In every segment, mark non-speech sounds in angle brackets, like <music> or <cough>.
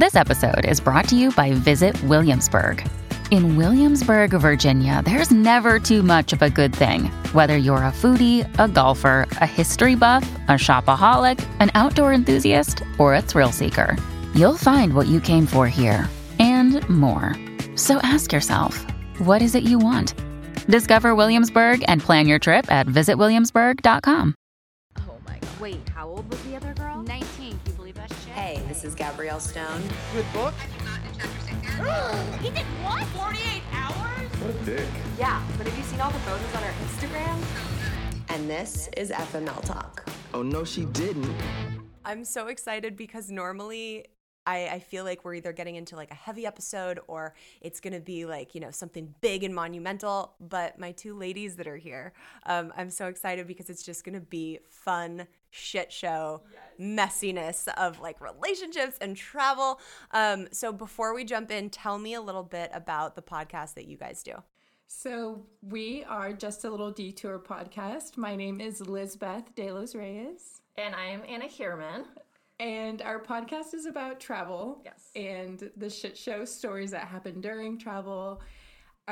This episode is brought to you by Visit Williamsburg. In Williamsburg, Virginia, there's never too much of a good thing. Whether you're a foodie, a golfer, a history buff, a shopaholic, an outdoor enthusiast, or a thrill seeker, you'll find what you came for here and more. So ask yourself, what is it you want? Discover Williamsburg and plan your trip at visitwilliamsburg.com. Oh my god. Wait, how old was the other girl? 19. Hey, this is Gabrielle Stone. Good book? You not in chapters again. He did what? 48 hours? What a dick. Yeah, but have you seen all the photos on her Instagram? And this is FML Talk. Oh, no, she didn't. I'm so excited because normally I, I feel like we're either getting into like a heavy episode or it's gonna be like, you know, something big and monumental. But my two ladies that are here, um, I'm so excited because it's just gonna be fun shit show messiness of like relationships and travel. Um, so before we jump in, tell me a little bit about the podcast that you guys do. So we are just a little detour podcast. My name is Lizbeth De Los Reyes. And I'm Ana Hierman. And our podcast is about travel. Yes. And the shit show stories that happen during travel,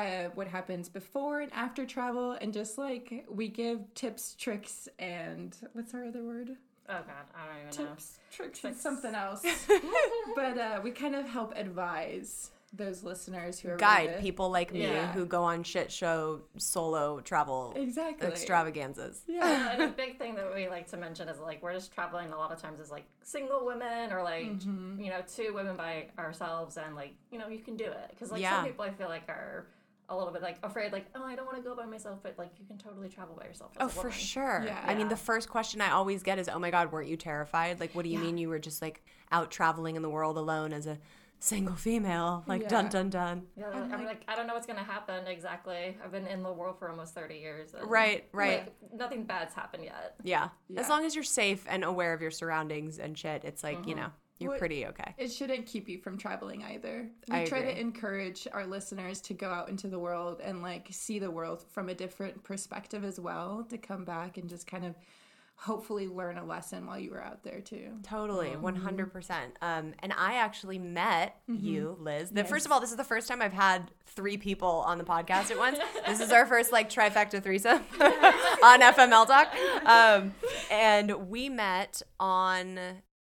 uh, what happens before and after travel, and just like we give tips, tricks, and what's our other word? Oh God, I don't even know. Tips, tricks, and something else. <laughs> but uh, we kind of help advise those listeners who are Guide really- people like me Yeah. who go on shit show solo travel Exactly. extravaganzas. Yeah. and a big thing that we like to mention is like we're just traveling a lot of times as like single women or like Mm-hmm. you know two women by ourselves and like you know you can do it because like Yeah. some people I feel like are a little bit like afraid like oh I don't want to go by myself but like you can totally travel by yourself. As Oh, a for sure. Yeah. I mean, the first question I always get is, "Oh my God, weren't you terrified? Like, what do you mean you were just like out traveling in the world alone as a single female? <laughs> Like, dun Yeah. dun dun." Yeah, I'm like I don't know what's gonna happen exactly. I've been in the world for almost thirty years. And, Right, right. like, nothing bad's happened yet. Yeah. Yeah. As long as you're safe and aware of your surroundings and shit, it's like you mm-hmm. know you're What- pretty okay. It shouldn't keep you from traveling either. We I try agree. to encourage our listeners to go out into the world and like see the world from a different perspective as well, to come back and just kind of hopefully learn a lesson while you were out there too. Totally, Mm-hmm. one hundred percent. Um, and I actually met you, Liz. The, First of all, this is the first time I've had three people on the podcast at once. <laughs> this is our first like trifecta threesome <laughs> on FML Talk. Um, and we met on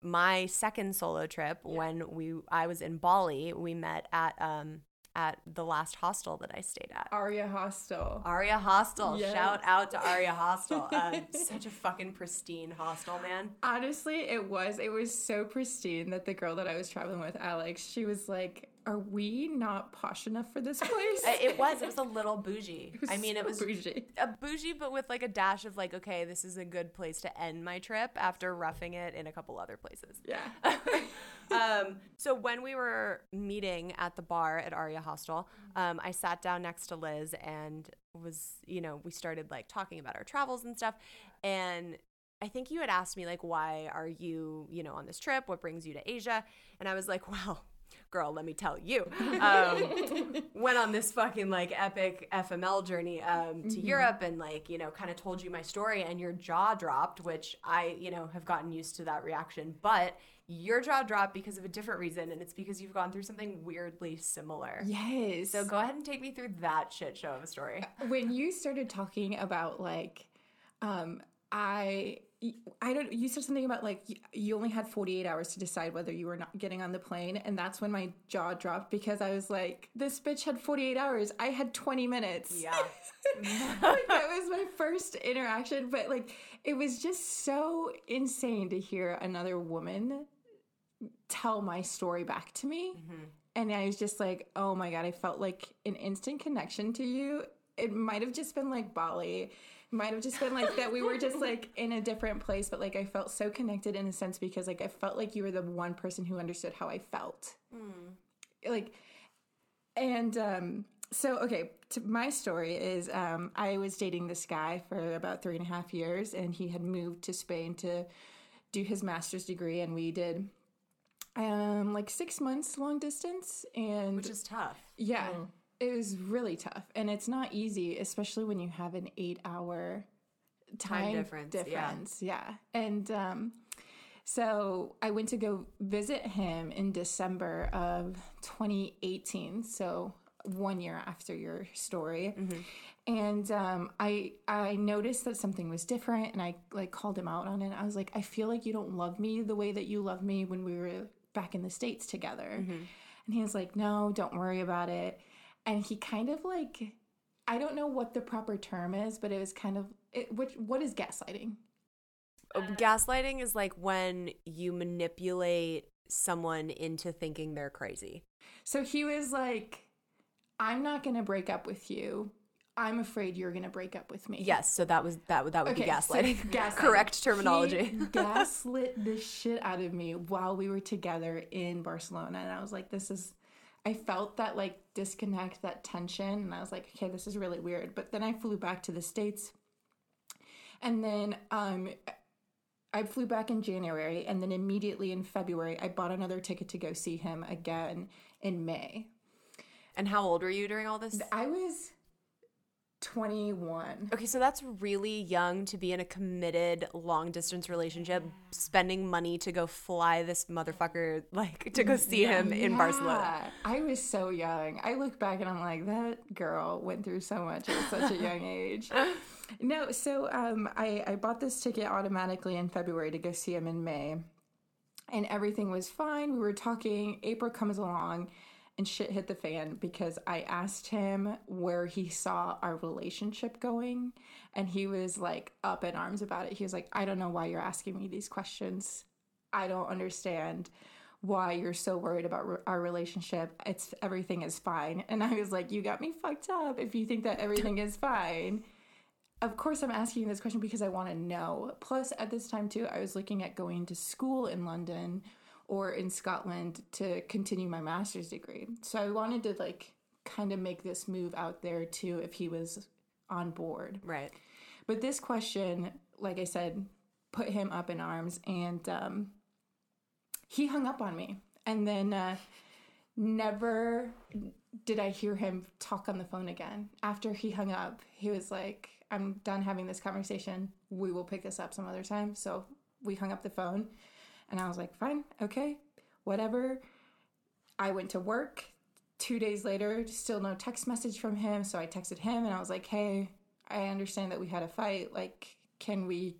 my second solo trip when we I was in Bali. We met at um at the last hostel that I stayed at. Aria Hostel. Aria Hostel. Yes. Shout out to Aria Hostel. <laughs> Um, such a fucking pristine hostel, man. Honestly, it was. It was so pristine that the girl that I was traveling with, Alex, she was like, "Are we not posh enough for this <laughs> place?" It was. It was a little bougie. <laughs> I mean, it was bougie. a bougie, but with like a dash of like, okay, this is a good place to end my trip after roughing it in a couple other places. Yeah. <laughs> um, so when we were meeting at the bar at Aria Hostel, um, I sat down next to Liz and was, you know, we started like talking about our travels and stuff. And I think you had asked me like, why are you, you know, on this trip? What brings you to Asia? And I was like, well, girl, let me tell you. Um, went on this fucking like epic FML journey um, to Europe and like, you know, kind of told you my story and your jaw dropped, which I, you know, have gotten used to that reaction. But your jaw dropped because of a different reason, and it's because you've gone through something weirdly similar. Yes. So go ahead and take me through that shit show of a story. when you started talking about like um i i don't you said something about like you only had 48 hours to decide whether you were not getting on the plane and that's when my jaw dropped because i was like this bitch had 48 hours. I had 20 minutes. Yeah. <laughs> like, that was my first interaction but like it was just so insane to hear another woman tell my story back to me. Mm-hmm. And i was just like oh my god i felt like an instant connection to you. It might have just been like bali might have just been like that we were just like <laughs> in a different place but like i felt so connected in a sense because like i felt like you were the one person who understood how i felt. Like and um so okay to my story is um i was dating this guy for about three and a half years and he had moved to spain to do his master's degree and we did um like six months long distance and Which is tough. yeah it was really tough and it's not easy especially when you have an eight hour time, difference, yeah. difference yeah. and um So I went to go visit him in December of 2018. So one year after your story. And um, I I noticed that something was different, and I like called him out on it. I was like, I feel like you don't love me the way that you loved me when we were back in the states together. And he was like, No, don't worry about it. And he kind of like, I don't know what the proper term is, but it was kind of it, which what is gaslighting? Uh, Gaslighting is like when you manipulate someone into thinking they're crazy. So he was like, I'm not gonna break up with you. I'm afraid you're gonna break up with me. Yes, so that was that would that would be Okay, so gaslighting. <laughs> gaslighting. Correct terminology. He <laughs> gaslit the shit out of me while we were together in Barcelona, and I was like, "This is." I felt that like disconnect, that tension, and I was like, "Okay, this is really weird." But then I flew back to the states, and then um, I flew back in January, and then immediately in February, I bought another ticket to go see him again in May. and how old were you during all this? I was twenty one. Okay, so that's really young to be in a committed long distance relationship, spending money to go fly this motherfucker like to go see him in Barcelona. I was so young. I look back and I'm like, that girl went through so much at such a young age. <laughs> No, so um, I, I bought this ticket automatically in February to go see him in May. And everything was fine. We were talking. April comes along and shit hit the fan because I asked him where he saw our relationship going. And he was like up in arms about it. He was like, I don't know why you're asking me these questions. I don't understand why you're so worried about our relationship. It's everything is fine. And I was like, you got me fucked up if you think that everything is fine. Of course, I'm asking you this question because I want to know. Plus, at this time, too, I was looking at going to school in London or in Scotland to continue my master's degree. So I wanted to, like, kind of make this move out there, too, if he was on board. Right. But this question, like I said, put him up in arms, and um, he hung up on me. And then uh, never did I hear him talk on the phone again. After he hung up, he was like, I'm done having this conversation. We will pick this up some other time. So we hung up the phone, and I was like, fine, okay, whatever. I went to work. Two days later, still no text message from him. So I texted him and I was like, hey, I understand that we had a fight. Like, can we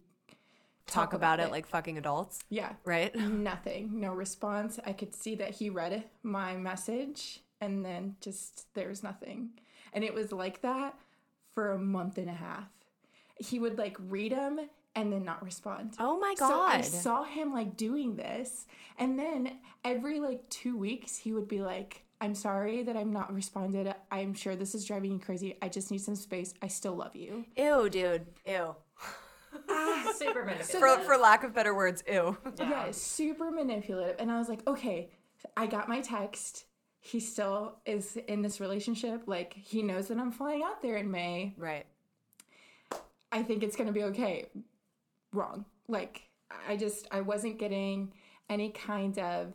Talk, about, it like fucking adults, Yeah. right? <laughs> Nothing. No response. I could see that he read my message and then just there was nothing. And it was like that for a month and a half. He would like read them and then not respond. Oh my god. So I saw him like doing this. And then every like two weeks, he would be like, I'm sorry that I'm not responded. I'm sure this is driving you crazy. I just need some space. I still love you. Ew, dude. Ew. <laughs> Super <laughs> manipulative. For for lack of better words, ew. Yeah, super manipulative. And I was like, okay, I got my text. He still is in this relationship. Like, he knows that I'm flying out there in May. Right. I think it's going to be okay. Wrong. Like, I just, I wasn't getting any kind of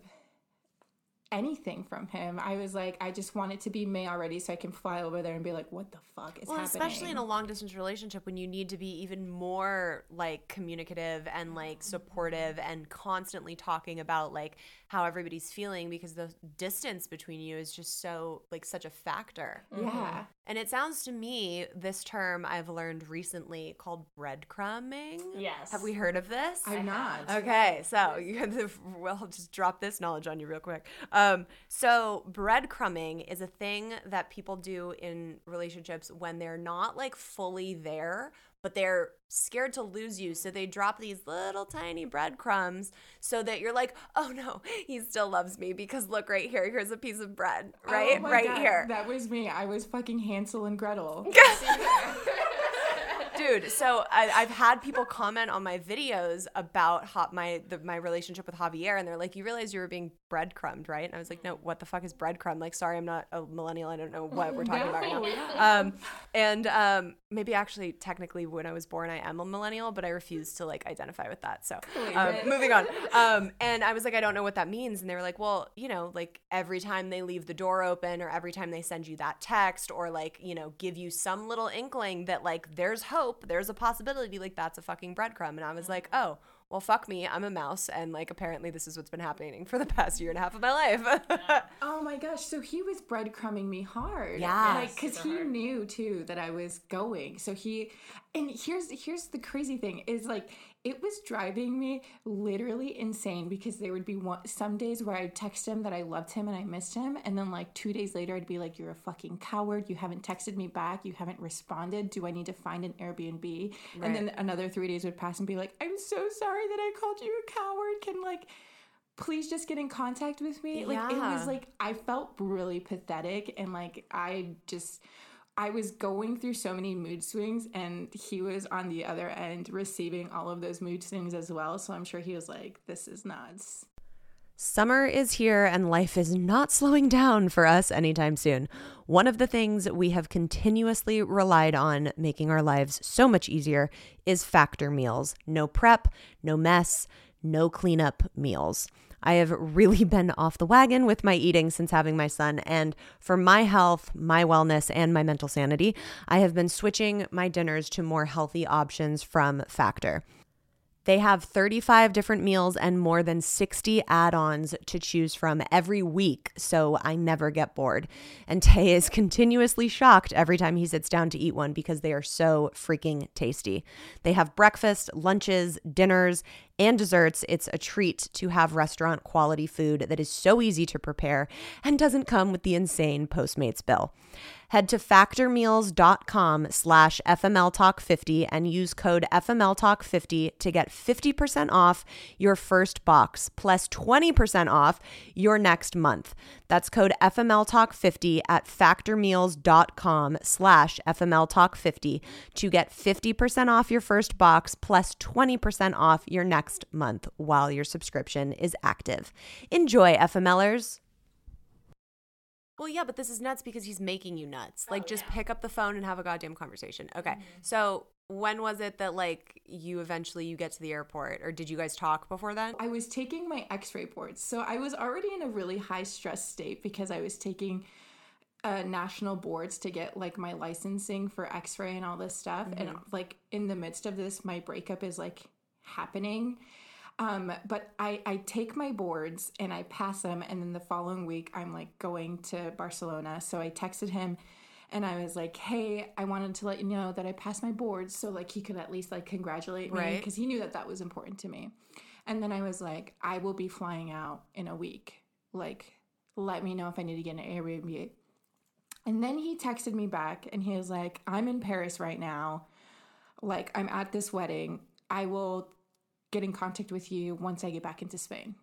anything from him. I was like, I just want it to be May already so I can fly over there and be like, what the fuck is Well, happening? especially in a long distance relationship when you need to be even more like communicative and like supportive and constantly talking about like how everybody's feeling because the distance between you is just so like such a factor. yeah. And it sounds to me this term I've learned recently called breadcrumbing. Yes. Have we heard of this? I'm not. Okay, so you had to, <laughs> well, I'll just drop this knowledge on you real quick. Um, so breadcrumbing is a thing that people do in relationships when they're not like fully there, but they're scared to lose you. So they drop these little tiny breadcrumbs so that you're like, oh no, he still loves me because look right here. Here's a piece of bread, right? Oh right God, here. That was me. I was fucking Hansel and Gretel. <laughs> <laughs> dude so I, i've had people comment on my videos about hot my the, my relationship with javier and they're like you realize you were being breadcrumbed right? And i was like no what the fuck is breadcrumb? Like sorry i'm not a millennial. I don't know what we're talking about right now. um, and um, maybe actually technically when i was born i am a millennial but i refuse to like identify with that so um, moving on. Um, and i was like i don't know what that means. And they were like well you know like every time they leave the door open or every time they send you that text or like you know give you some little inkling that like there's hope there's a possibility like that's a fucking breadcrumb and i was like mm-hmm. oh well, fuck me, I'm a mouse, and like apparently this is what's been happening for the past year and a half of my life. <laughs> Oh my gosh! So he was breadcrumbing me hard. Yes. like because he knew too that I was going. So he, and here's here's the crazy thing is like it was driving me literally insane because there would be one some days where I'd text him that I loved him and I missed him, and then like two days later I'd be like, "You're a fucking coward. You haven't texted me back. You haven't responded. Do I need to find an Airbnb?" And then another three days would pass and be like, "I'm so sorry that I called you a coward. Can like." please just get in contact with me. Like it was like I felt really pathetic and like I just I was going through so many mood swings and he was on the other end receiving all of those mood swings as well. So I'm sure he was like, This is nuts. Summer is here and life is not slowing down for us anytime soon. One of the things we have continuously relied on making our lives so much easier is factor meals. No prep, no mess, no cleanup meals. I have really <laughs> been off the wagon with my eating since having my son, and for my health, my wellness, and my mental sanity, I have been switching my dinners to more healthy options from Factor. They have 35 different meals and more than 60 add ons to choose from every week, so I never get bored. And <laughs> Tay is continuously shocked every time he sits down to eat one because they are so freaking tasty. They have breakfast, lunches, dinners, and desserts. It's a treat to have restaurant quality food that is so easy to prepare and doesn't come with the insane Postmates bill. Head to factormeals.com slash FMLTalk50 and use code FMLTalk50 to get 50% off your first box plus 20% off your next month. That's code FMLTalk50 at factormeals.com slash FMLTalk50 to get 50% off your first box plus 20% off your next month while your subscription is active. Enjoy, FMLers. Well, yeah, but this is nuts because he's making you nuts. Like, just pick up the phone and have a goddamn conversation. Okay. So, when was it that like you eventually you get to the airport, or did you guys talk before then? I was taking my x-ray boards. So I was already in a really high stress state because I was taking uh, national boards to get like my licensing for x-ray and all this stuff and like in the midst of this my breakup is like happening um, but I, I take my boards and I pass them, and then the following week I'm like going to Barcelona. So I texted him and I was like, hey, I wanted to let you know that I passed my boards so like he could at least like congratulate me Right. because he knew that that was important to me. And then I was like, I will be flying out in a week. Like, let me know if I need to get an Airbnb. And then he texted me back and he was like, I'm in Paris right now. Like, I'm at this wedding. I will get in contact with you once I get back into Spain.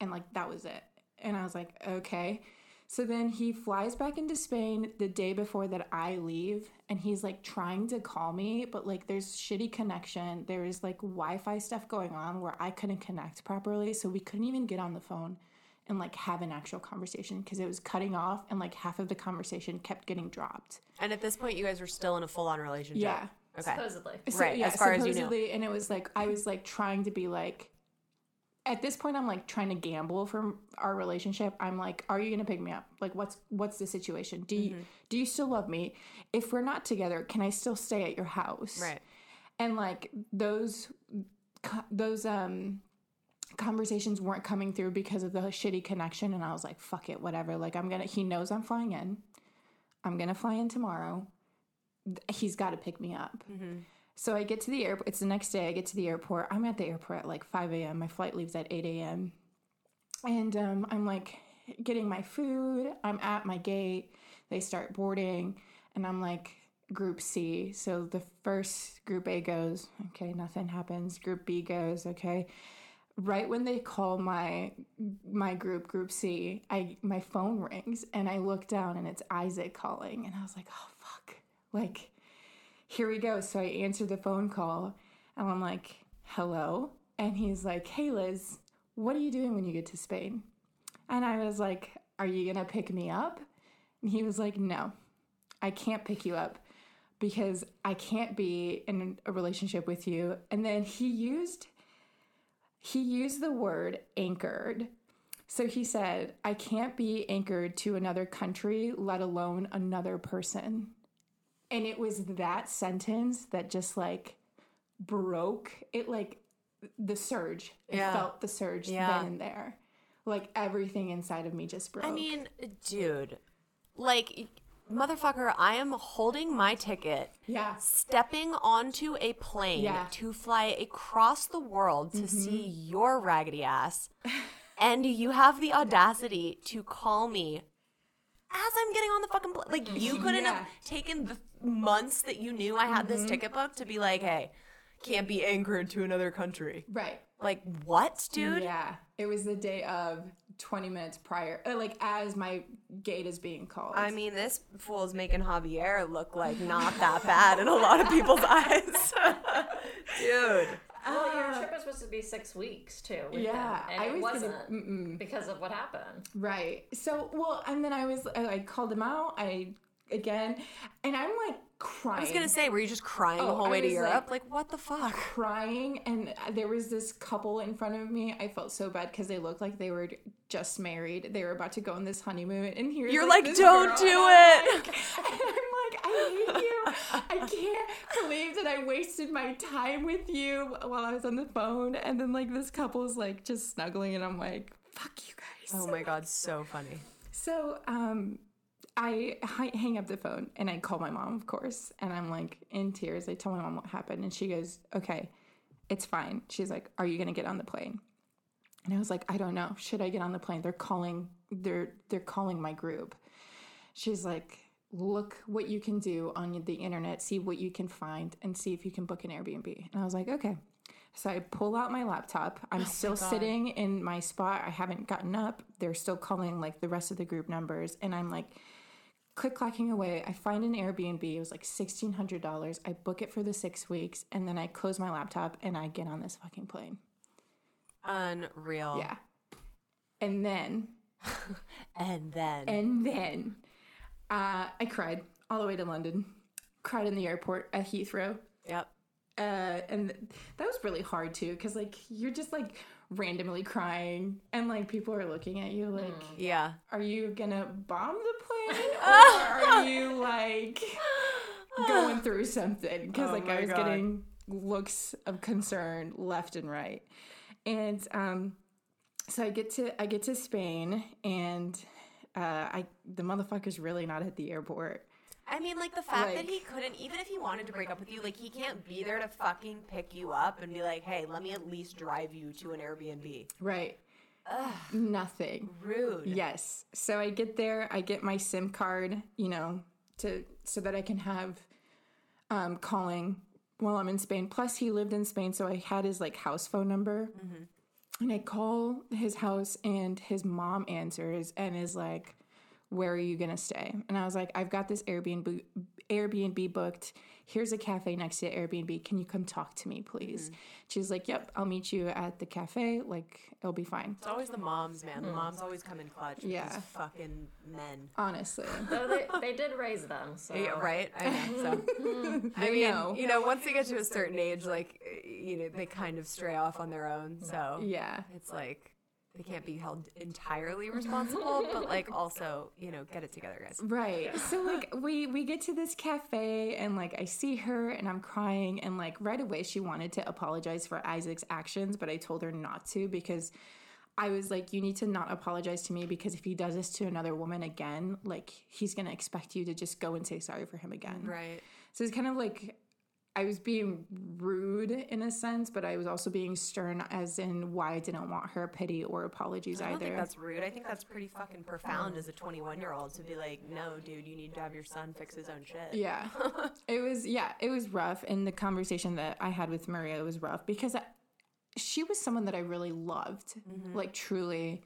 And like, that was it. And I was like, okay. So then he flies back into Spain the day before that I leave. And he's like trying to call me, but like, there's shitty connection. There is like Wi Fi stuff going on where I couldn't connect properly. So we couldn't even get on the phone and like have an actual conversation because it was cutting off and like half of the conversation kept getting dropped. And at this point, you guys were still in a full on relationship. Yeah. Okay. Supposedly. So, Right, yeah, as far as you know. supposedly, and it was like I was like trying to be like. At this point, I'm like trying to gamble for our relationship. I'm like, are you gonna pick me up? Like, what's what's the situation? Do you Mm-hmm. do you still love me? If we're not together, can I still stay at your house? Right. And like those those um conversations weren't coming through because of the shitty connection, and I was like, fuck it, whatever. Like, I'm gonna. He knows I'm flying in. I'm gonna fly in tomorrow. He's got to pick me up. So I get to the airport. It's the next day. I get to the airport. I'm at the airport at like 5 a.m. My flight leaves at 8 a.m. And um, I'm like getting my food. I'm at my gate. They start boarding. And I'm like, Group C. So the first Group A goes, okay, nothing happens. Group B goes, okay. Right when they call my my group, Group C, I my phone rings and I look down and it's Isaac calling. And I was like, oh. Like here we go. So I answer the phone call and I'm like, hello. And he's like, hey, Liz, what are you doing when you get to Spain? And I was like, are you going to pick me up? And he was like, no, I can't pick you up because I can't be in a relationship with you. And then he used he used the word anchored. So he said, I can't be anchored to another country, let alone another person. And it was that sentence that just like broke it like the surge. I Yeah. felt the surge Yeah. then and there. Like everything inside of me just broke. I mean, dude, like, motherfucker, I am holding my ticket, yeah. stepping onto a plane Yeah. to fly across the world to mm-hmm. see your raggedy ass, <laughs> and you have the audacity to call me as I'm getting on the fucking plane. Like, you <laughs> couldn't Yeah. have taken the months that you knew I had this ticket booked to be like, hey, can't be anchored to another country. Right. Like, what, dude? Yeah. It was the day of 20 minutes prior, uh, like as my gate is being called. I mean, this fool is making Javier look like not that bad in a lot of people's <laughs> eyes. Dude. Well, your trip was supposed to be six weeks too. With Yeah, them, and I it was gonna- wasn't mm-mm. because of what happened. Right. So, well, and then I was, I, I called him out. I, again, and I'm like crying. I was gonna say, were you just crying the Oh, whole I way to like- Europe? Like, what the fuck? crying and there was this couple in front of me i felt so bad because they looked like they were just married they were about to go on this honeymoon and here You're like, this "Don't girl," do it. like- and i'm like i hate you i can't believe that i wasted my time with you while i was on the phone and then like this couple's like just snuggling and i'm like fuck you guys Oh my god, so funny. so um, I hang up the phone and I call my mom, of course, and I'm like in tears. I tell my mom what happened, and she goes, "Okay, it's fine." She's like, "Are you gonna get on the plane?" And I was like, "I don't know. Should I get on the plane? They're calling. They're they're calling my group." She's like, "Look what you can do on the internet. See what you can find, and see if you can book an Airbnb." And I was like, "Okay." So I pull out my laptop. Oh I'm still sitting in my spot. I haven't gotten up. They're still calling like the rest of the group numbers. And I'm like click clacking away. I find an Airbnb. It was like $1,600. I book it for the six weeks. And then I close my laptop and I get on this fucking plane. Unreal. Yeah. And then, <laughs> And then. and then uh, I cried all the way to London. Cried in the airport at Heathrow. yep. uh, and that was really hard too because like you're just like randomly crying and like people are looking at you like Yeah. are you gonna bomb the plane <laughs> or are you like going <sighs> through something because Oh like i was God. getting looks of concern left and right and um so i get to i get to spain and uh i the motherfucker's really not at the airport I mean, like the fact that he couldn't, even if he wanted to break up with you, like he can't be there to fucking pick you up and be like, hey, let me at least drive you to an Airbnb. right nothing Rude. Yes. So I get there, I get my SIM card, you know, to so that I can have um, calling while I'm in Spain. Plus, he lived in Spain, so I had his like house phone number. And I call his house, and his mom answers and is like, "Where are you gonna stay?" And I was like, "I've got this Airbnb Airbnb booked. Here's a cafe next to the Airbnb. Can you come talk to me, please?" Mm-hmm. She's like, "Yep, I'll meet you at the cafe. Like, it'll be fine." It's always the moms, man. The mm. moms always come in clutch. with Yeah. These fucking men. Honestly. <laughs> Though they, they did raise them, so Yeah, right? I know. <laughs> So, <laughs> I mean, know. you know, once they get to a certain age, like, you know, they kind of stray off on their own. So, Yeah. it's like they can't be held entirely responsible, but like <laughs> also, you know, get it together, guys. Right. So like <laughs> we we get to this cafe and like I see her and I'm crying and like right away she wanted to apologize for Isaac's actions, but I told her not to because I was like you need to not apologize to me because if he does this to another woman again, like he's to expect you to just go and say sorry for him again. Right. So it's kind of like I was being rude in a sense, but I was also being stern as in why I didn't want her pity or apologies I don't either. think that's rude. I think that's pretty fucking profound as a 21 year old to be like, no, dude, you need to have your son fix his own shit. Yeah. <laughs> it was yeah, it was rough and the conversation that I had with Maria was rough because I, she was someone that I really loved. Mm-hmm. Like truly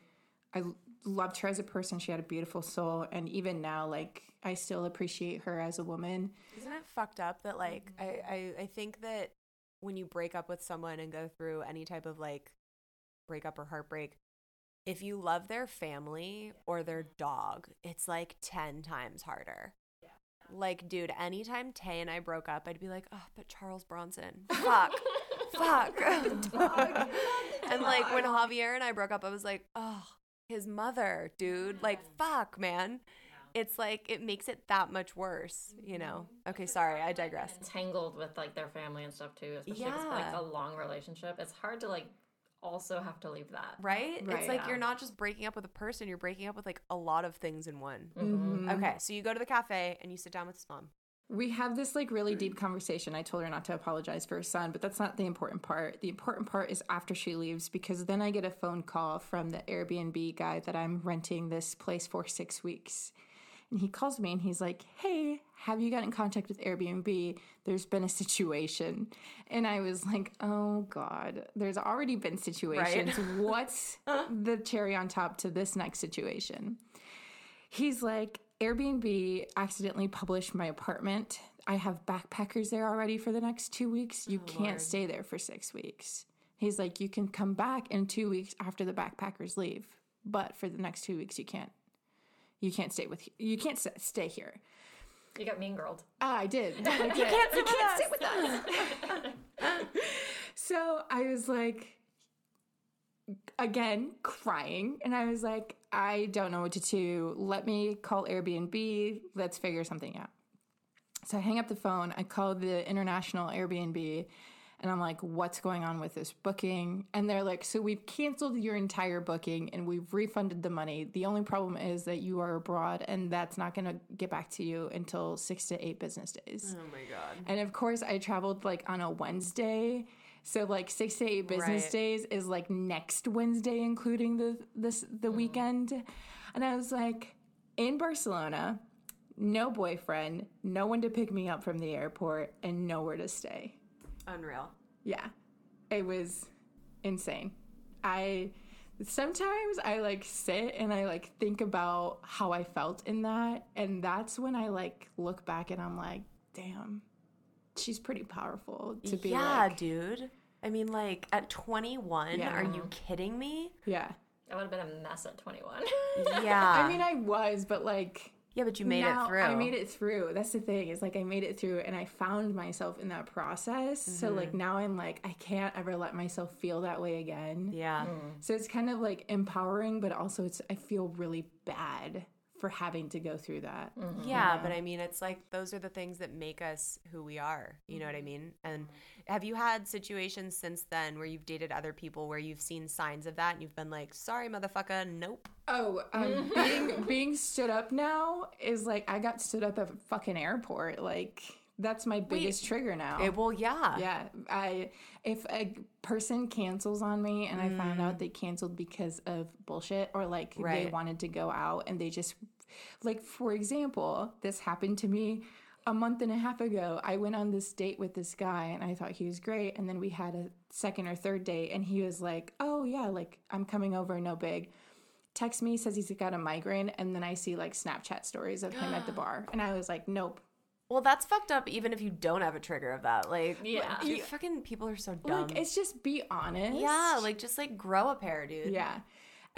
I loved her as a person. She had a beautiful soul and even now like I still appreciate her as a woman. Isn't it fucked up that like I, I I think that when you break up with someone and go through any type of like breakup or heartbreak, if you love their family or their dog, it's like 10 times harder. Like, dude, anytime Tay and I broke up, I'd be like, oh, but Charles Bronson. Fuck. <laughs> Fuck. Dog. <laughs> And like when Javier and I broke up, I was like, oh, his mother, dude. Like, fuck, man. It's like it makes it that much worse, you know. Mm-hmm. Okay, sorry, I digress. Tangled with like their family and stuff too, especially if it's like a long relationship. It's hard to like also have to leave that. Right? It's like Yeah. you're not just breaking up with a person, you're breaking up with like a lot of things in one. Mm-hmm. mm-hmm. Okay, so you go to the cafe and you sit down with his mom. We have this like really deep mm. conversation. I told her not to apologize for her son, but that's not the important part. The important part is after she leaves because then I get a phone call from the Airbnb guy that I'm renting this place for six weeks. And he calls me and he's like, Hey, have you got in contact with Airbnb? There's been a situation. And I was like, Oh God, there's already been situations. What's <laughs> the cherry on top to this next situation? He's like, Airbnb accidentally published my apartment. I have backpackers there already for the next two weeks. You oh, can't stay there for six weeks. He's like, you can come back in two weeks after the backpackers leave, but for the next two weeks, you can't. You can't stay with. You can't stay here. You got mean girled. Ah, I did. <laughs> I did. you can't, you can't sit with us. <laughs> so I was like, again, crying. And I was like, I don't know what to do. Let me call Airbnb. Let's figure something out. So I hang up the phone. I call the international Airbnb and I'm like, what's going on with this booking? And they're like, so we've canceled your entire booking and we've refunded the money. The only problem is that you are abroad and that's not going to get back to you until six to eight business days. Oh my god. And of course, I traveled like on a Wednesday. So like six to eight business Right. days is like next Wednesday, including the this the mm. weekend. And I was like, in Barcelona, no boyfriend, no one to pick me up from the airport, and nowhere to stay. Unreal. Yeah, it was insane. I sometimes I like sit and I like think about how I felt in that, and that's when I like look back and I'm like, damn, she's pretty powerful to be yeah, like, dude. I mean, like at 21, Yeah. are you kidding me? yeah. I would have been a mess at 21. Yeah. <laughs> I mean, I was, but like. Yeah, but you made now it through. I made it through. That's the thing. Is like I made it through, and I found myself in that process. So like Mm-hmm. now I'm like I can't ever let myself feel that way again. Yeah. So it's kind of like empowering, but also it's I feel really bad for having to go through that. Yeah, but I mean, it's like those are the things that make us who we are. You know what I mean? And have you had situations since then where you've dated other people where you've seen signs of that and you've been like, sorry, motherfucker, nope? Oh, um, <laughs> being being stood up now is like I got stood up at a fucking airport. Like that's my biggest trigger now. It, well, yeah. Yeah, I if a person cancels on me and I found out they canceled because of bullshit or like they Mm. Wanted to go out and they just like for example, this happened to me a month and a half ago. I went on this date with this guy and I thought he was great and then we had a second or third date and he was like, "Oh yeah, like I'm coming over, no big." Text me says he's got a migraine and then I see like Snapchat stories of him at the <gasps> bar and I was like, "Nope." Well, that's fucked up even if you don't have a trigger of that. Like, Yeah. you fucking people are so dumb. Like it's just be honest. yeah, like just like grow a pair, dude. Yeah.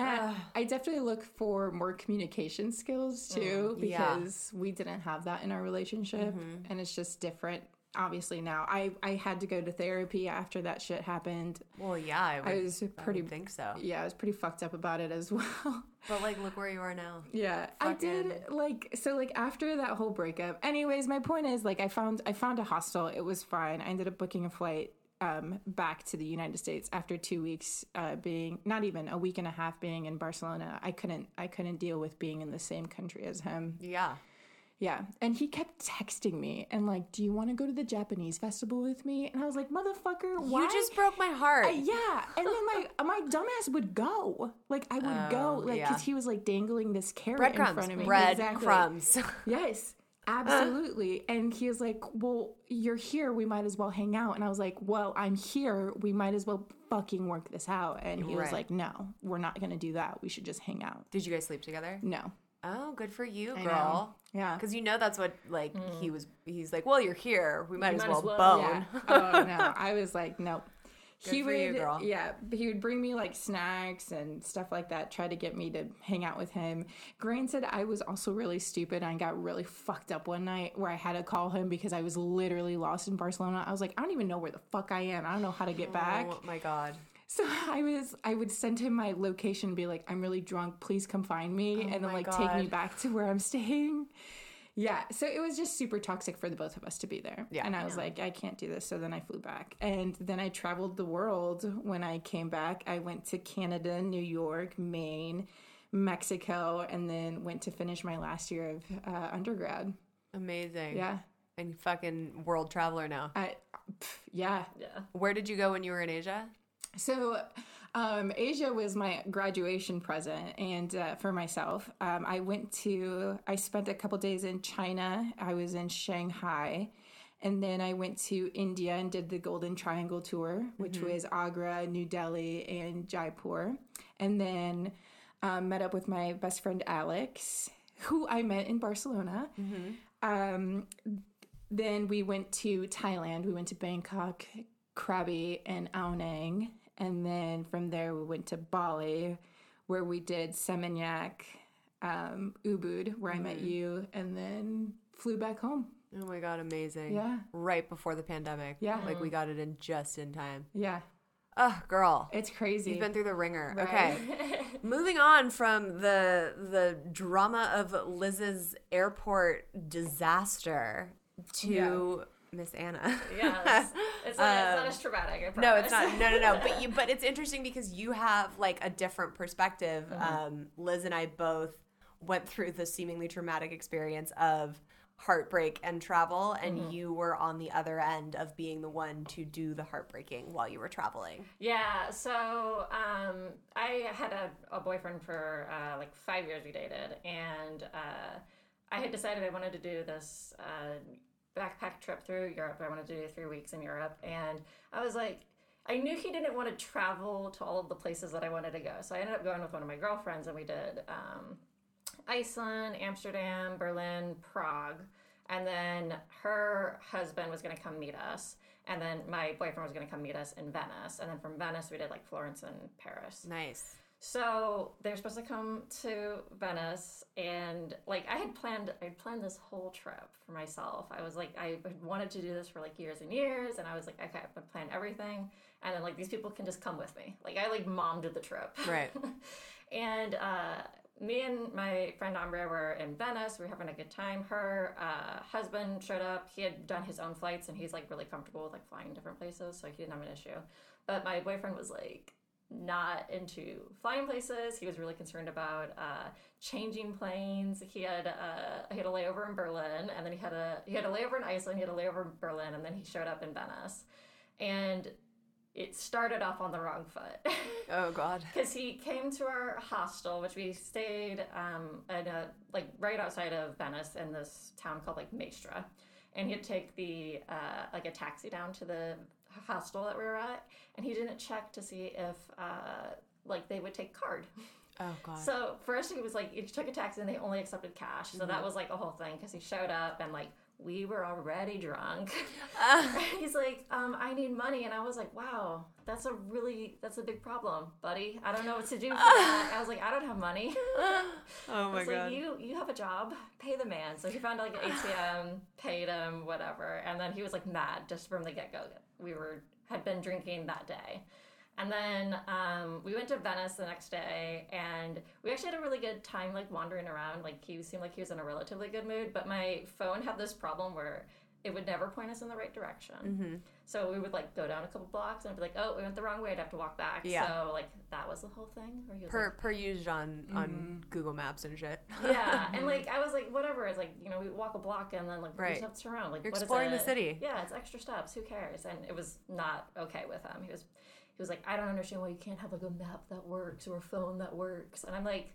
And I definitely look for more communication skills too Mm, yeah. Mm-hmm. because we didn't have that in our relationship and it's just different obviously now. I I had to go to therapy after that shit happened. Well, yeah, I, would, I was pretty would think so. Yeah, I was pretty fucked up about it as <laughs> well. But like, look where you are now. Yeah, I did like so like after that whole breakup. Anyways, my point is like I found I found a hostel. It was fine. I ended up booking a flight um back to the United States after 2 weeks uh being not even a week and a half being in Barcelona. I couldn't I couldn't deal with being in the same country as him. Yeah. Yeah. And he kept texting me and like, "Do you want to go to the Japanese festival with me?" And I was like, "Motherfucker, why?" You just broke my heart. Uh, yeah, and then my <laughs> my dumbass would go. Like I would go, Oh, like yeah. because he was like dangling this carrot in Breadcrumbs. front of me. Bread Exactly. crumbs. <laughs> Yes, absolutely. and he was like, "Well, you're here. We might as well hang out." And I was like, "Well, I'm here. We might as well fucking work this out." And he was like, "No, we're not gonna do that. We should just hang out." Did you guys sleep together? No. Oh, good for you, girl. Yeah. Because you know that's what like he mm. was. He's like, well, you're here. We might, as, might well as well, bone. Yeah. <laughs> Oh no. I was like, nope. he for would, you, girl. yeah, he would bring me like snacks and stuff like that, try to get me to hang out with him. Granted, I was also really stupid. I got really fucked up one night where I had to call him because I was literally lost in Barcelona. I was like, I don't even know where the fuck I am. I don't know how to get back. Oh my god. So <laughs> I was, I would send him my location, and be like, "I'm really drunk. Please come find me," and then Oh my like take me back to where I'm <laughs> staying. Yeah, so it was just super toxic for the both of us to be there. Yeah. and I was like, I can't do this. So then I flew back, and then I traveled the world. When I came back, I went to Canada, New York, Maine, Mexico, and then went to finish my last year of uh, undergrad. Amazing. Yeah, And fucking world traveler now. I, pff, yeah. Yeah. Where did you go when you were in Asia? So, um, Asia was my graduation present, and uh, for myself, um, I went to. I spent a couple days in China. I was in Shanghai, and then I went to India and did the Golden Triangle tour, which was Agra, New Delhi, and Jaipur, and then um, met up with my best friend Alex, who I met in Barcelona. Um, then we went to Thailand. We went to Bangkok, Krabi, and Ao Nang. And then from there, we went to Bali, where we did Seminyak, um, Ubud, where I met you, and then flew back home. Oh my god, amazing. Yeah. Right before the pandemic. Yeah. Like we got it in just in time. Yeah, Oh, girl. it's crazy. You've been through the ringer. Right. Okay. <laughs> Moving on from the the drama of Liz's airport disaster to Miss Ana. Yeah. It's, it's, not, it's not as traumatic. Um, No, it's not. No, no, no. But <laughs> you, but it's interesting because you have like a different perspective. Um, Liz and I both went through the seemingly traumatic experience of heartbreak and travel, and you were on the other end of being the one to do the heartbreaking while you were traveling. Yeah, so um, I had a, a boyfriend for uh, like five years we dated, and uh, I had decided I wanted to do this uh, backpack trip through Europe. I wanted to do three weeks in Europe, and I was like, I knew he didn't want to travel to all of the places that I wanted to go. So I ended up going with one of my girlfriends, and we did um, Iceland, Amsterdam, Berlin, Prague. And then her husband was going to come meet us. And then my boyfriend was going to come meet us in Venice. And then from Venice, we did like Florence and Paris. Nice. So they're supposed to come to Venice, and like I had planned, I had planned this whole trip for myself. I was like, I wanted to do this for like years and years, and I was like, okay, I'm gonna plan everything, and then like these people can just come with me. Like I like mommed the trip, Right. <laughs> and uh, me and my friend Ambra were in Venice. We were having a good time. Her uh, husband showed up. He had done his own flights, and he's like really comfortable with like flying different places, so he didn't have an issue. But my boyfriend was like not into flying places. He was really concerned about uh, changing planes. He had uh, he had a layover in Berlin, and then he had a he had a layover in Iceland. He had a layover in Berlin, and then he showed up in Venice, and it started off on the wrong foot. <laughs> Oh God. because he came to our hostel, which we stayed um, at a, like right outside of Venice in this town called like Maestra, and he'd take the uh, like a taxi down to the hostel that we were at, and he didn't check to see if uh, like they would take card. Oh God. <laughs> So first he was like, he took a taxi and they only accepted cash. So that was like a whole thing because he showed up and like we were already drunk. <laughs> <laughs> He's like, um, I need money, and I was like, wow, that's a really that's a big problem, buddy. I don't know what to do for <laughs> that. I was like, I don't have money. oh my God. like, you you have a job, pay the man. So he found like an ATM, <sighs> paid him, whatever, and then he was like mad just from the get go. We were had been drinking that day. And then um, we went to Venice the next day, and we actually had a really good time, like wandering around. Like he seemed like he was in a relatively good mood, but my phone had this problem where it would never point us in the right direction. Mm-hmm. So we would like go down a couple blocks and be like, "Oh, we went the wrong way." I'd have to walk back. Yeah. So like that was the whole thing. Where he was per like, per used on on Google Maps and shit. <laughs> yeah, and <laughs> like I was like, whatever. It's like you know, we walk a block and then like we Right. just have to turn around. Like You're what is exploring the it? city. Yeah, it's extra steps. Who cares? And it was not okay with him. He was he was like, I don't understand why you can't have like a map that works or a phone that works. And I'm like,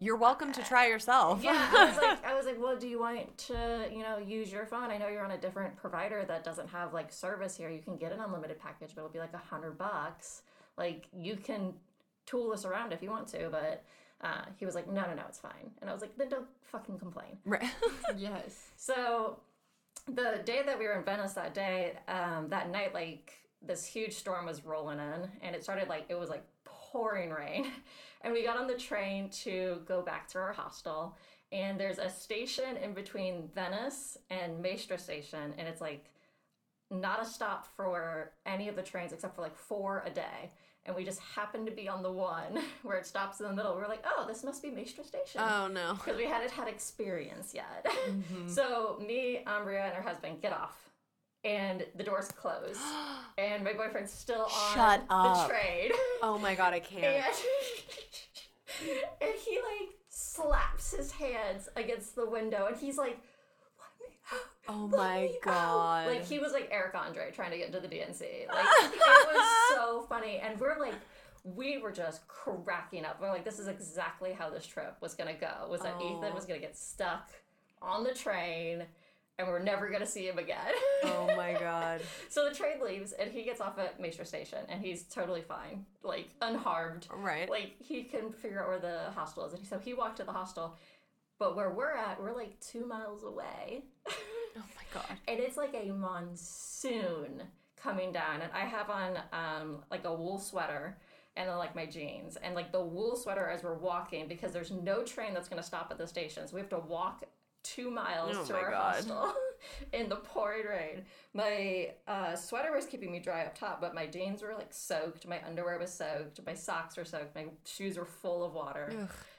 You're welcome to try yourself. yeah. I was like, <laughs> I was like, well, do you want to you know use your phone? I know you're on a different provider that doesn't have like service here. You can get an unlimited package, but it'll be like a hundred bucks. Like you can tool this around if you want to, but. Uh, he was like, no, no, no, it's fine. And I was like, then don't fucking complain. Right. <laughs> yes. So the day that we were in Venice that day, um, that night, like this huge storm was rolling in, and it started like it was like pouring rain, <laughs> and we got on the train to go back to our hostel. And there's a station in between Venice and Maestra Station, and it's like not a stop for any of the trains except for like four a day. and we just happened to be on the one <laughs> where it stops in the middle. We're like, oh, this must be Maestra Station. Oh no. <laughs> Because we hadn't had experience yet. Mm-hmm. so me, Umbria, and her husband get off. And the doors close. <gasps> and my boyfriend's still on Shut up. the up. train. Oh my god, I <laughs> can't. And, <laughs> and he like slaps his hands against the window and he's like, let me out. Oh let my me out." God. Like he was like Eric Andre trying to get into the DNC. Like <laughs> it was so funny. And we're like, we were just cracking up. We're like, this is exactly how this trip was gonna go. Was that Ethan Oh. was gonna get stuck on the train and we're never gonna see him again. Oh my <laughs> god. So the train leaves and he gets off at Mestre Station and he's totally fine, like unharmed. Right. Like he can figure out where the hostel is. And so he walked to the hostel. But where we're at, we're like two miles away. Oh my god. <laughs> and it's like a monsoon coming down. And I have on um, like a wool sweater and then like my jeans. And like the wool sweater as we're walking, because there's no train that's going to stop at the station. So we have to walk two miles Oh to our God. hostel <laughs> in the pouring rain. My uh, sweater was keeping me dry up top, but my jeans were like soaked. My underwear was soaked. My socks were soaked. My shoes were full of water.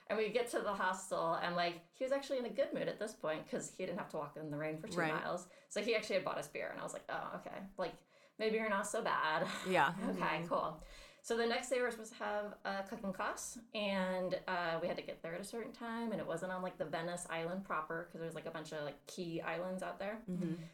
And we get to the hostel, and like he was actually in a good mood at this point because he didn't have to walk in the rain for two Right. miles. So he actually had bought us beer, and I was like, oh, okay, like maybe you're not so bad. Yeah. <laughs> okay, cool. So the next day we were supposed to have a cooking class, and uh, we had to get there at a certain time, and it wasn't on like the Venice Island proper because there's like a bunch of like key islands out there.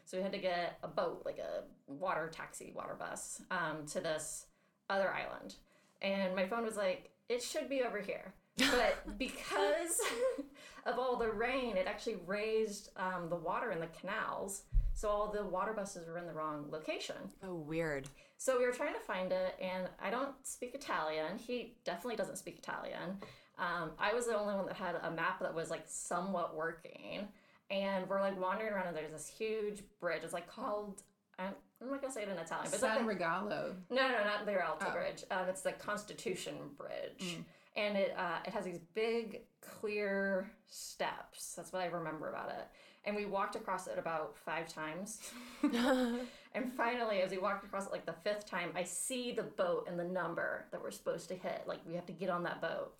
So we had to get a boat, like a water taxi, water bus, um, to this other island. And my phone was like, it should be over here. <laughs> But because <laughs> of all the rain, it actually raised um, the water in the canals. So all the water buses were in the wrong location. Oh weird. So we were trying to find it, and I don't speak Italian. He definitely doesn't speak Italian. Um, I was the only one that had a map that was like somewhat working. And we're like wandering around, and there's this huge bridge. It's like called, I'm, I'm not gonna say it in Italian, but it's like San the- Regalo. no, no, not the Rialto Oh. Bridge. Um, it's the Constitution Bridge, and it uh, it has these big, clear steps. That's what I remember about it. And we walked across it about five times, <laughs> and finally, as we walked across it like the fifth time, I see the boat and the number that we're supposed to hit. Like we have to get on that boat,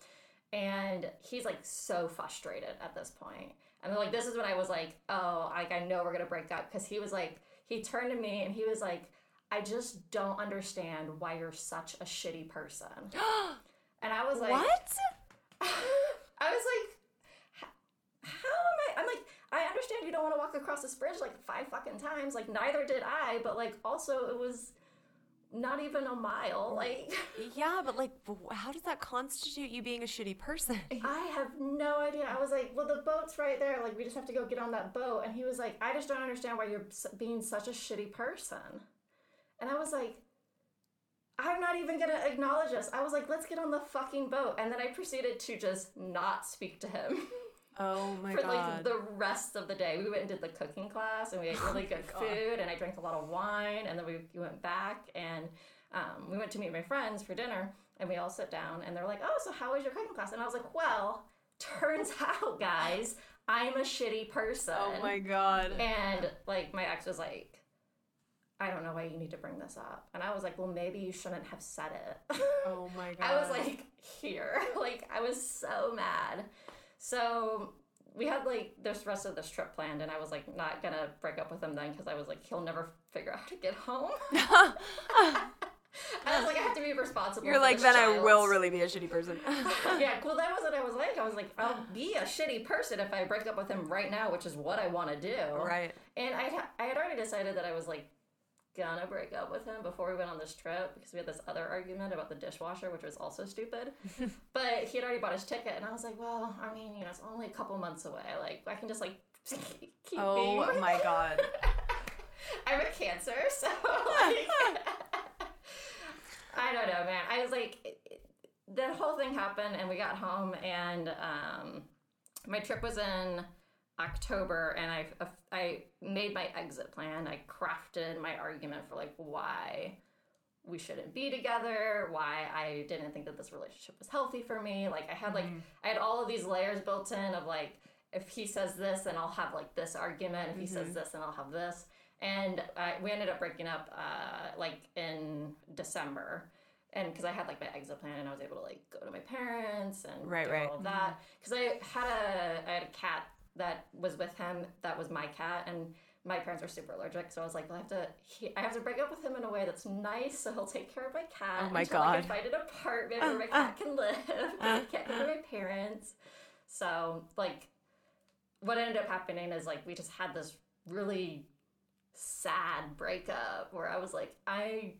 and he's like so frustrated at this point. And like this is when I was like, oh, like I know we're gonna break up because he was like, he turned to me and he was like, I just don't understand why you're such a shitty person. <gasps> and I was like, what? <laughs> I was like, "H- how am I? I'm like, I understand you don't want to walk across this bridge like five fucking times. Like neither did I, but like also it was not even a mile. Like <laughs> Yeah, but like, how does that constitute you being a shitty person? <laughs> I have no idea. I was like, well, the boat's right there. Like we just have to go get on that boat. And he was like, I just don't understand why you're being such a shitty person. And I was like, I'm not even gonna acknowledge this. I was like, let's get on the fucking boat. And then I proceeded to just not speak to him. <laughs> Oh my god. for like the rest of the day. We went and did the cooking class, and we ate really good <laughs> food, and I drank a lot of wine, and then we, we went back, and um, we went to meet my friends for dinner, and we all sit down, and they're like, "Oh, so how was your cooking class?" And I was like, "Well, turns <laughs> out, guys, I'm a shitty person." oh my god. And like my ex was like, I don't know why you need to bring this up. And I was like, well, maybe you shouldn't have said it. Oh my god. <laughs> I was like, here. Like, I was so mad. So we had like this rest of this trip planned, and I was like, not gonna break up with him then because I was like, he'll never figure out how to get home. <laughs> <laughs> I was like, I have to be responsible. You're like, then I will really be a shitty person. <laughs> yeah, well, that was what I was like. I was like, I'll be a shitty person if I break up with him right now, which is what I want to do. right. And I, I had already decided that I was like gonna break up with him before we went on this trip because we had this other argument about the dishwasher, which was also stupid. <laughs> but he had already bought his ticket, and I was like, well, I mean, you know, it's only a couple months away. Like, I can just like <laughs> keep Oh being. my god. <laughs> I have a cancer, so like, I don't know, man. I was like, the whole thing happened, and we got home, and um, my trip was in October, and I I made my exit plan. I crafted my argument for like why we shouldn't be together, why I didn't think that this relationship was healthy for me. Like I had like mm-hmm. I had all of these layers built in of like if he says this, then I'll have like this argument. If he says mm-hmm. this, then I'll have this. And I, we ended up breaking up uh, like in December. and because I had like my exit plan and I was able to like go to my parents and Right, do right. all of that mm-hmm. because I had a I had a cat that was with him that was my cat and my parents were super allergic so I was like well, I have to he, I have to break up with him in a way that's nice so he'll take care of my cat Oh my until I can God. find an apartment oh, oh. <laughs> where my cat can live I can't go to my parents so like what ended up happening is like we just had this really sad breakup where I was like, I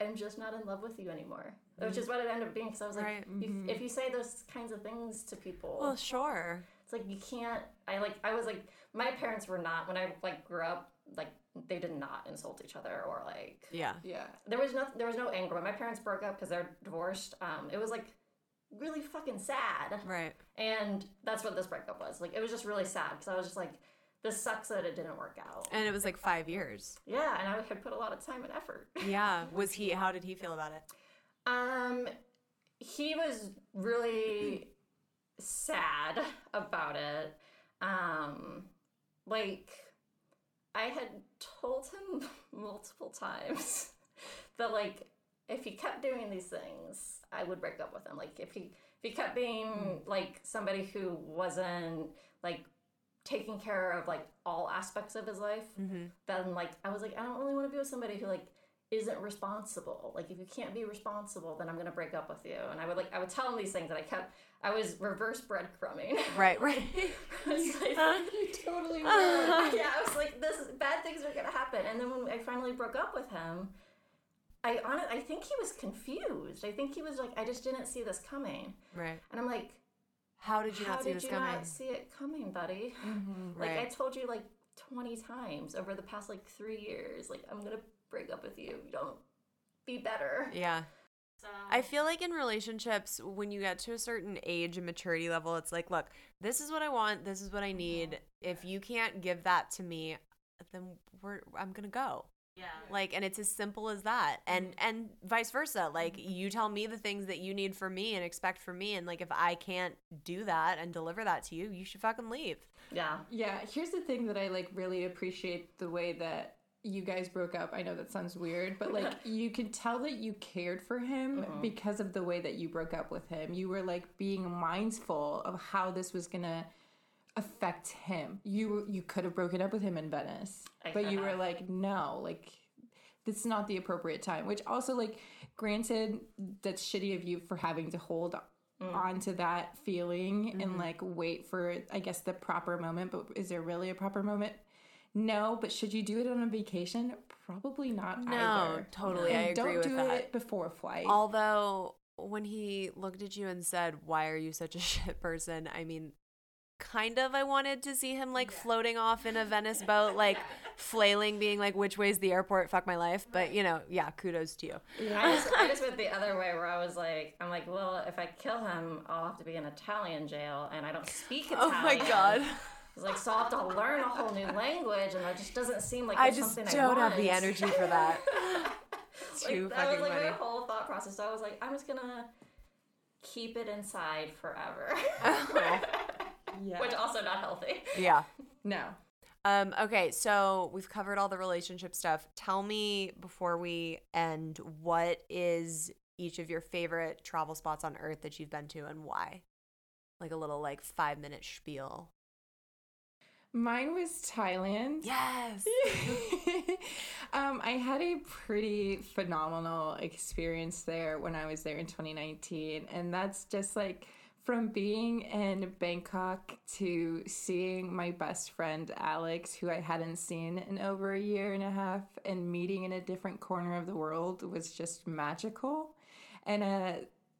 am just not in love with you anymore. Which mm. is what it ended up being because I was like, Right. you, mm-hmm. if you say those kinds of things to people, Well, sure. It's like you can't. I like. I was like, my parents were not when I like grew up. Like they did not insult each other or like Yeah. Yeah. there was no there was no anger when my parents broke up because they're divorced. Um, it was like really fucking sad. Right. And that's what this breakup was. Like, it was just really sad because I was just like, this sucks that it didn't work out. And it was like five years. Yeah, and I had put a lot of time and effort. <laughs> Yeah. Was he? How did he feel about it? Um, he was really sad about it. Um, like, I had told him <laughs> multiple times <laughs> that, like, if he kept doing these things, I would break up with him. Like, if he if he kept being like somebody who wasn't like taking care of like all aspects of his life, then like I was like, I don't really want to be with somebody who like isn't responsible. Like if you can't be responsible, then I'm gonna break up with you. And I would like I would tell him these things that I kept I was reverse breadcrumbing. Right. Right. <laughs> I was <laughs> like, uh-huh. <laughs> You totally uh-huh. were. yeah, I was like, this bad things are gonna happen. And then when I finally broke up with him, I on I think he was confused. I think he was like, I just didn't see this coming. right. And I'm like, How did you how not see did this you coming? not see it coming, buddy? Mm-hmm, like I told you like 20 times over the past like three years, like I'm gonna break up with you. You don't be better. Yeah. I feel like in relationships, when you get to a certain age and maturity level, it's like, look, this is what I want, this is what I need. If you can't give that to me, then we're I'm gonna go. Yeah. Like, and it's as simple as that, and mm-hmm. and vice versa. Like, mm-hmm. you tell me the things that you need from me and expect from me, and like, if I can't do that and deliver that to you, you should fucking leave. Yeah. Yeah, here's the thing that I like really appreciate the way that you guys broke up. I know that sounds weird, but like <laughs> you could tell that you cared for him uh-huh. because of the way that you broke up with him. You were like being mindful of how this was to affect him. You you could have broken up with him in Venice, I but you were like no, like this is not the appropriate time, which also like granted that's shitty of you for having to hold mm. on to that feeling and mm-hmm. like wait for I guess the proper moment, but is there really a proper moment? No, but should you do it on a vacation? Probably not No, either. totally, I And agree don't with do that. it before a flight. Although when he looked at you and said, "Why are you such a <laughs> shit person?" I mean, kind of I wanted to see him like floating off in a Venice boat, like flailing, being like, "Which way's the airport? Fuck my life." But you know, yeah, kudos to you. I just, I just went the other way where I was like, I'm like, well, if I kill him, I'll have to be in Italian jail, and I don't speak Italian. <laughs> Oh my god, <laughs> It's like, so I'll have to learn a whole new language, and that just doesn't seem like I it's just something don't I have the energy for <laughs> that. Like, Too that fucking was like funny. my whole thought process. So I was like, I'm just gonna keep it inside forever, <laughs> yeah. which also not healthy. Yeah. no. Um, okay, so we've covered all the relationship stuff. Tell me before we end, what is each of your favorite travel spots on earth that you've been to and why? Like a little like five minute spiel. Mine was Thailand. Yes. <laughs> um, I had a pretty phenomenal experience there when I was there in 2019. And that's just like from being in Bangkok to seeing my best friend Alex, who I hadn't seen in over a year and a half, and meeting in a different corner of the world was just magical. And uh,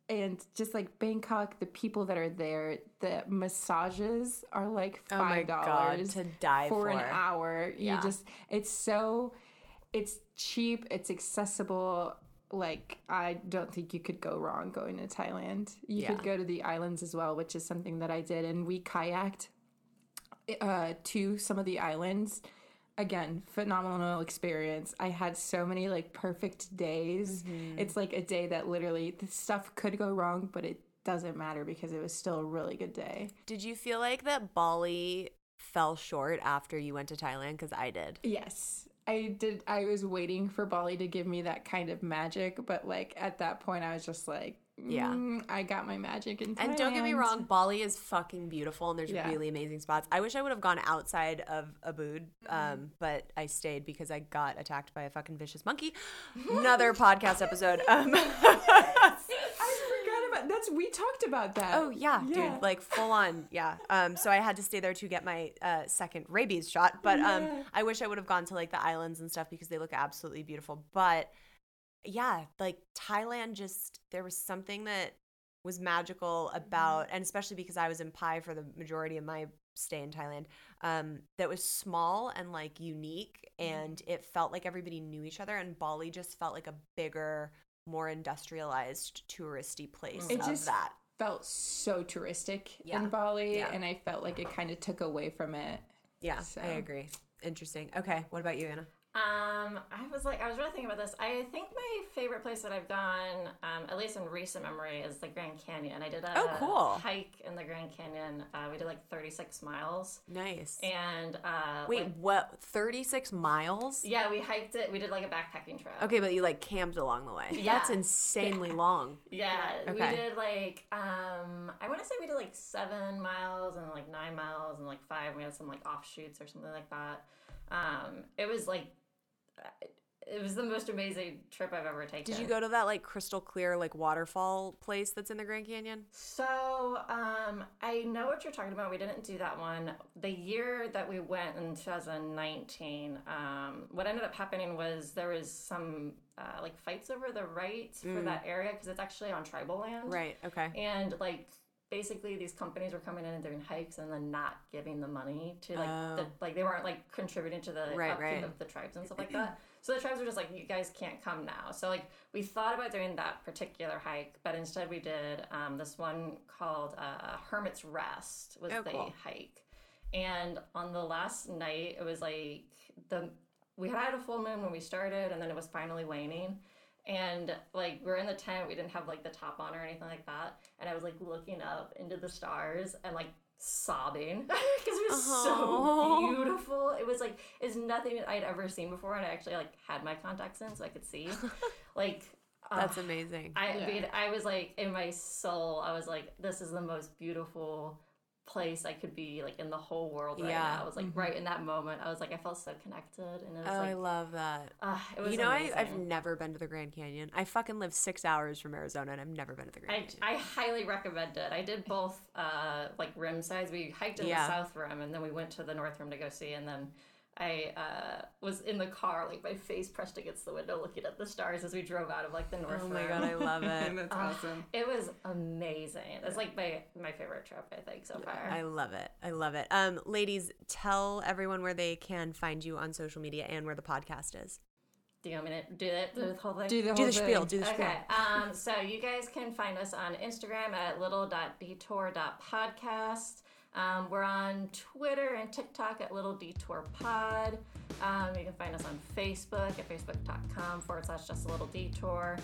and just like Bangkok, the people that are there, the massages are like Oh five dollars to die for an hour. Yeah. You just it's so it's cheap, it's accessible. Like I don't think you could go wrong going to Thailand. You Yeah. could go to the islands as well, which is something that I did, and we kayaked uh, to some of the islands. Again, phenomenal experience. I had so many like perfect days. Mm-hmm. It's like a day that literally the stuff could go wrong, but it doesn't matter because it was still a really good day. Did you feel like that Bali fell short after you went to Thailand? Because I did. Yes. I did. I was waiting for Bali to give me that kind of magic, but like at that point, I was just like, Yeah. "Mm, I got my magic in And don't get me wrong, Bali is fucking beautiful and there's Yeah. really amazing spots. I wish I would have gone outside of Ubud, Mm-hmm. um, but I stayed because I got attacked by a fucking vicious monkey. Another podcast episode. Um, <laughs> <laughs> I forgot about that's. We talked about that. oh yeah, Yeah. dude, like full on, yeah. Um, so I had to stay there to get my uh, second rabies shot. But um, Yeah. I wish I would have gone to like the islands and stuff because they look absolutely beautiful. But yeah, like Thailand, just there was something that was magical about, and especially because I was in Pai for the majority of my stay in Thailand, um, that was small and like unique, and it felt like everybody knew each other. And Bali just felt like a bigger, more industrialized, touristy place It just that. felt so touristic Yeah. in Bali, Yeah. and I felt like it kind of took away from it. Yeah, So- I agree. Interesting. Okay, what about you, Ana? Um, I was like, I was really thinking about this. I think my favorite place that I've gone, um, at least in recent memory, is the Grand Canyon. I did a Oh, cool. hike in the Grand Canyon. Uh, we did like 36 miles. Nice. And uh, Wait, like- what? Thirty-six miles? yeah, we hiked it. We did like a backpacking trip. Okay, but you like camped along the way. Yeah. That's insanely long. Yeah, Okay. we did like um I want to say we did like seven miles and like nine miles and like five. We had some like offshoots or something like that. Um, it was like it was the most amazing trip I've ever taken. Did you go to that like crystal clear like waterfall place that's in the Grand Canyon? So, um, I know what you're talking about. We didn't do that one. The year that we went in 2019, um, what ended up happening was there was some uh, like fights over the rights for that area because it's actually on tribal land. Mm. Right. Okay. And like basically these companies were coming in and doing hikes and then not giving the money to like the, Oh. like they weren't like contributing to the Right, upkeep right. of the tribes and stuff like that. So the tribes were just like, you guys can't come now. So like we thought about doing that particular hike, but instead we did um, this one called uh, Hermit's Rest was Oh, the cool. hike. And on the last night, it was like the we had a full moon when we started, and then it was finally waning. And like we're in the tent, we didn't have like the top on or anything like that. And I was like looking up into the stars and like sobbing <laughs> because it was Aw. so beautiful. It was like it's nothing I'd ever seen before, and I actually like had my contacts in so I could see. <laughs> like That's uh, amazing. I Yeah. mean, I was like in my soul, I was like, this is the most beautiful place I could be like in the whole world right Yeah. now. I was like right in that moment. I was like, I felt so connected, and it was oh, I love that. uh, it was You know, I, I've never been to the Grand Canyon. I fucking live six hours from Arizona, and I've never been to the Grand I, Canyon. I highly recommend it. I did both uh, like rim sides. We hiked in Yeah. the south rim and then we went to the north rim to go see. And then I uh, was in the car, like my face pressed against the window, looking at the stars as we drove out of like the north Oh my rim. god, I love <laughs> it. That's Ah, awesome. It was amazing. It's like my my favorite trip, I think, so far. I love it. I love it. Um, ladies, tell everyone where they can find you on social media and where the podcast is. Do you want me to do it? Do the whole thing? Do the Do whole the spiel. thing. Do the spiel. Okay. Um, so you guys can find us on Instagram at little.detour.podcast. Um, we're on Twitter and TikTok at Little Detour Pod. Um, you can find us on Facebook at facebook.com forward slash just a little detour.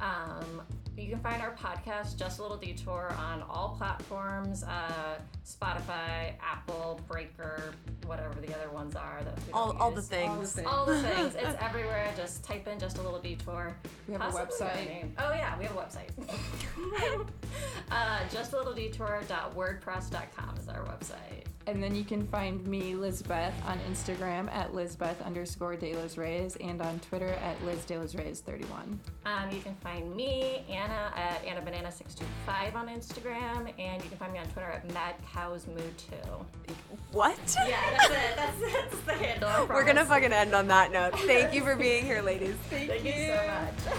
Um, you can find our podcast, Just a Little Detour, on all platforms uh, Spotify, Apple, Breaker, whatever the other ones are. That we All, don't all the things. All the <laughs> things. It's everywhere. Just type in just a little detour. We have a Possibly our website. Oh yeah, we have a website. <laughs> uh, just a little detour.wordpress.com is our website. And then you can find me, Lizbeth, on Instagram at Lizbeth underscore De Los Reyes and on Twitter at Liz De Los Reyes 31. Um, you can find me, Ana, at AnnaBanana625 on Instagram, and you can find me on Twitter at Mad Cows Moo 2. What? Yeah, that's it. That's, that's the handle. We're gonna fucking end on that note. Thank you for being here, ladies. Thank you so much.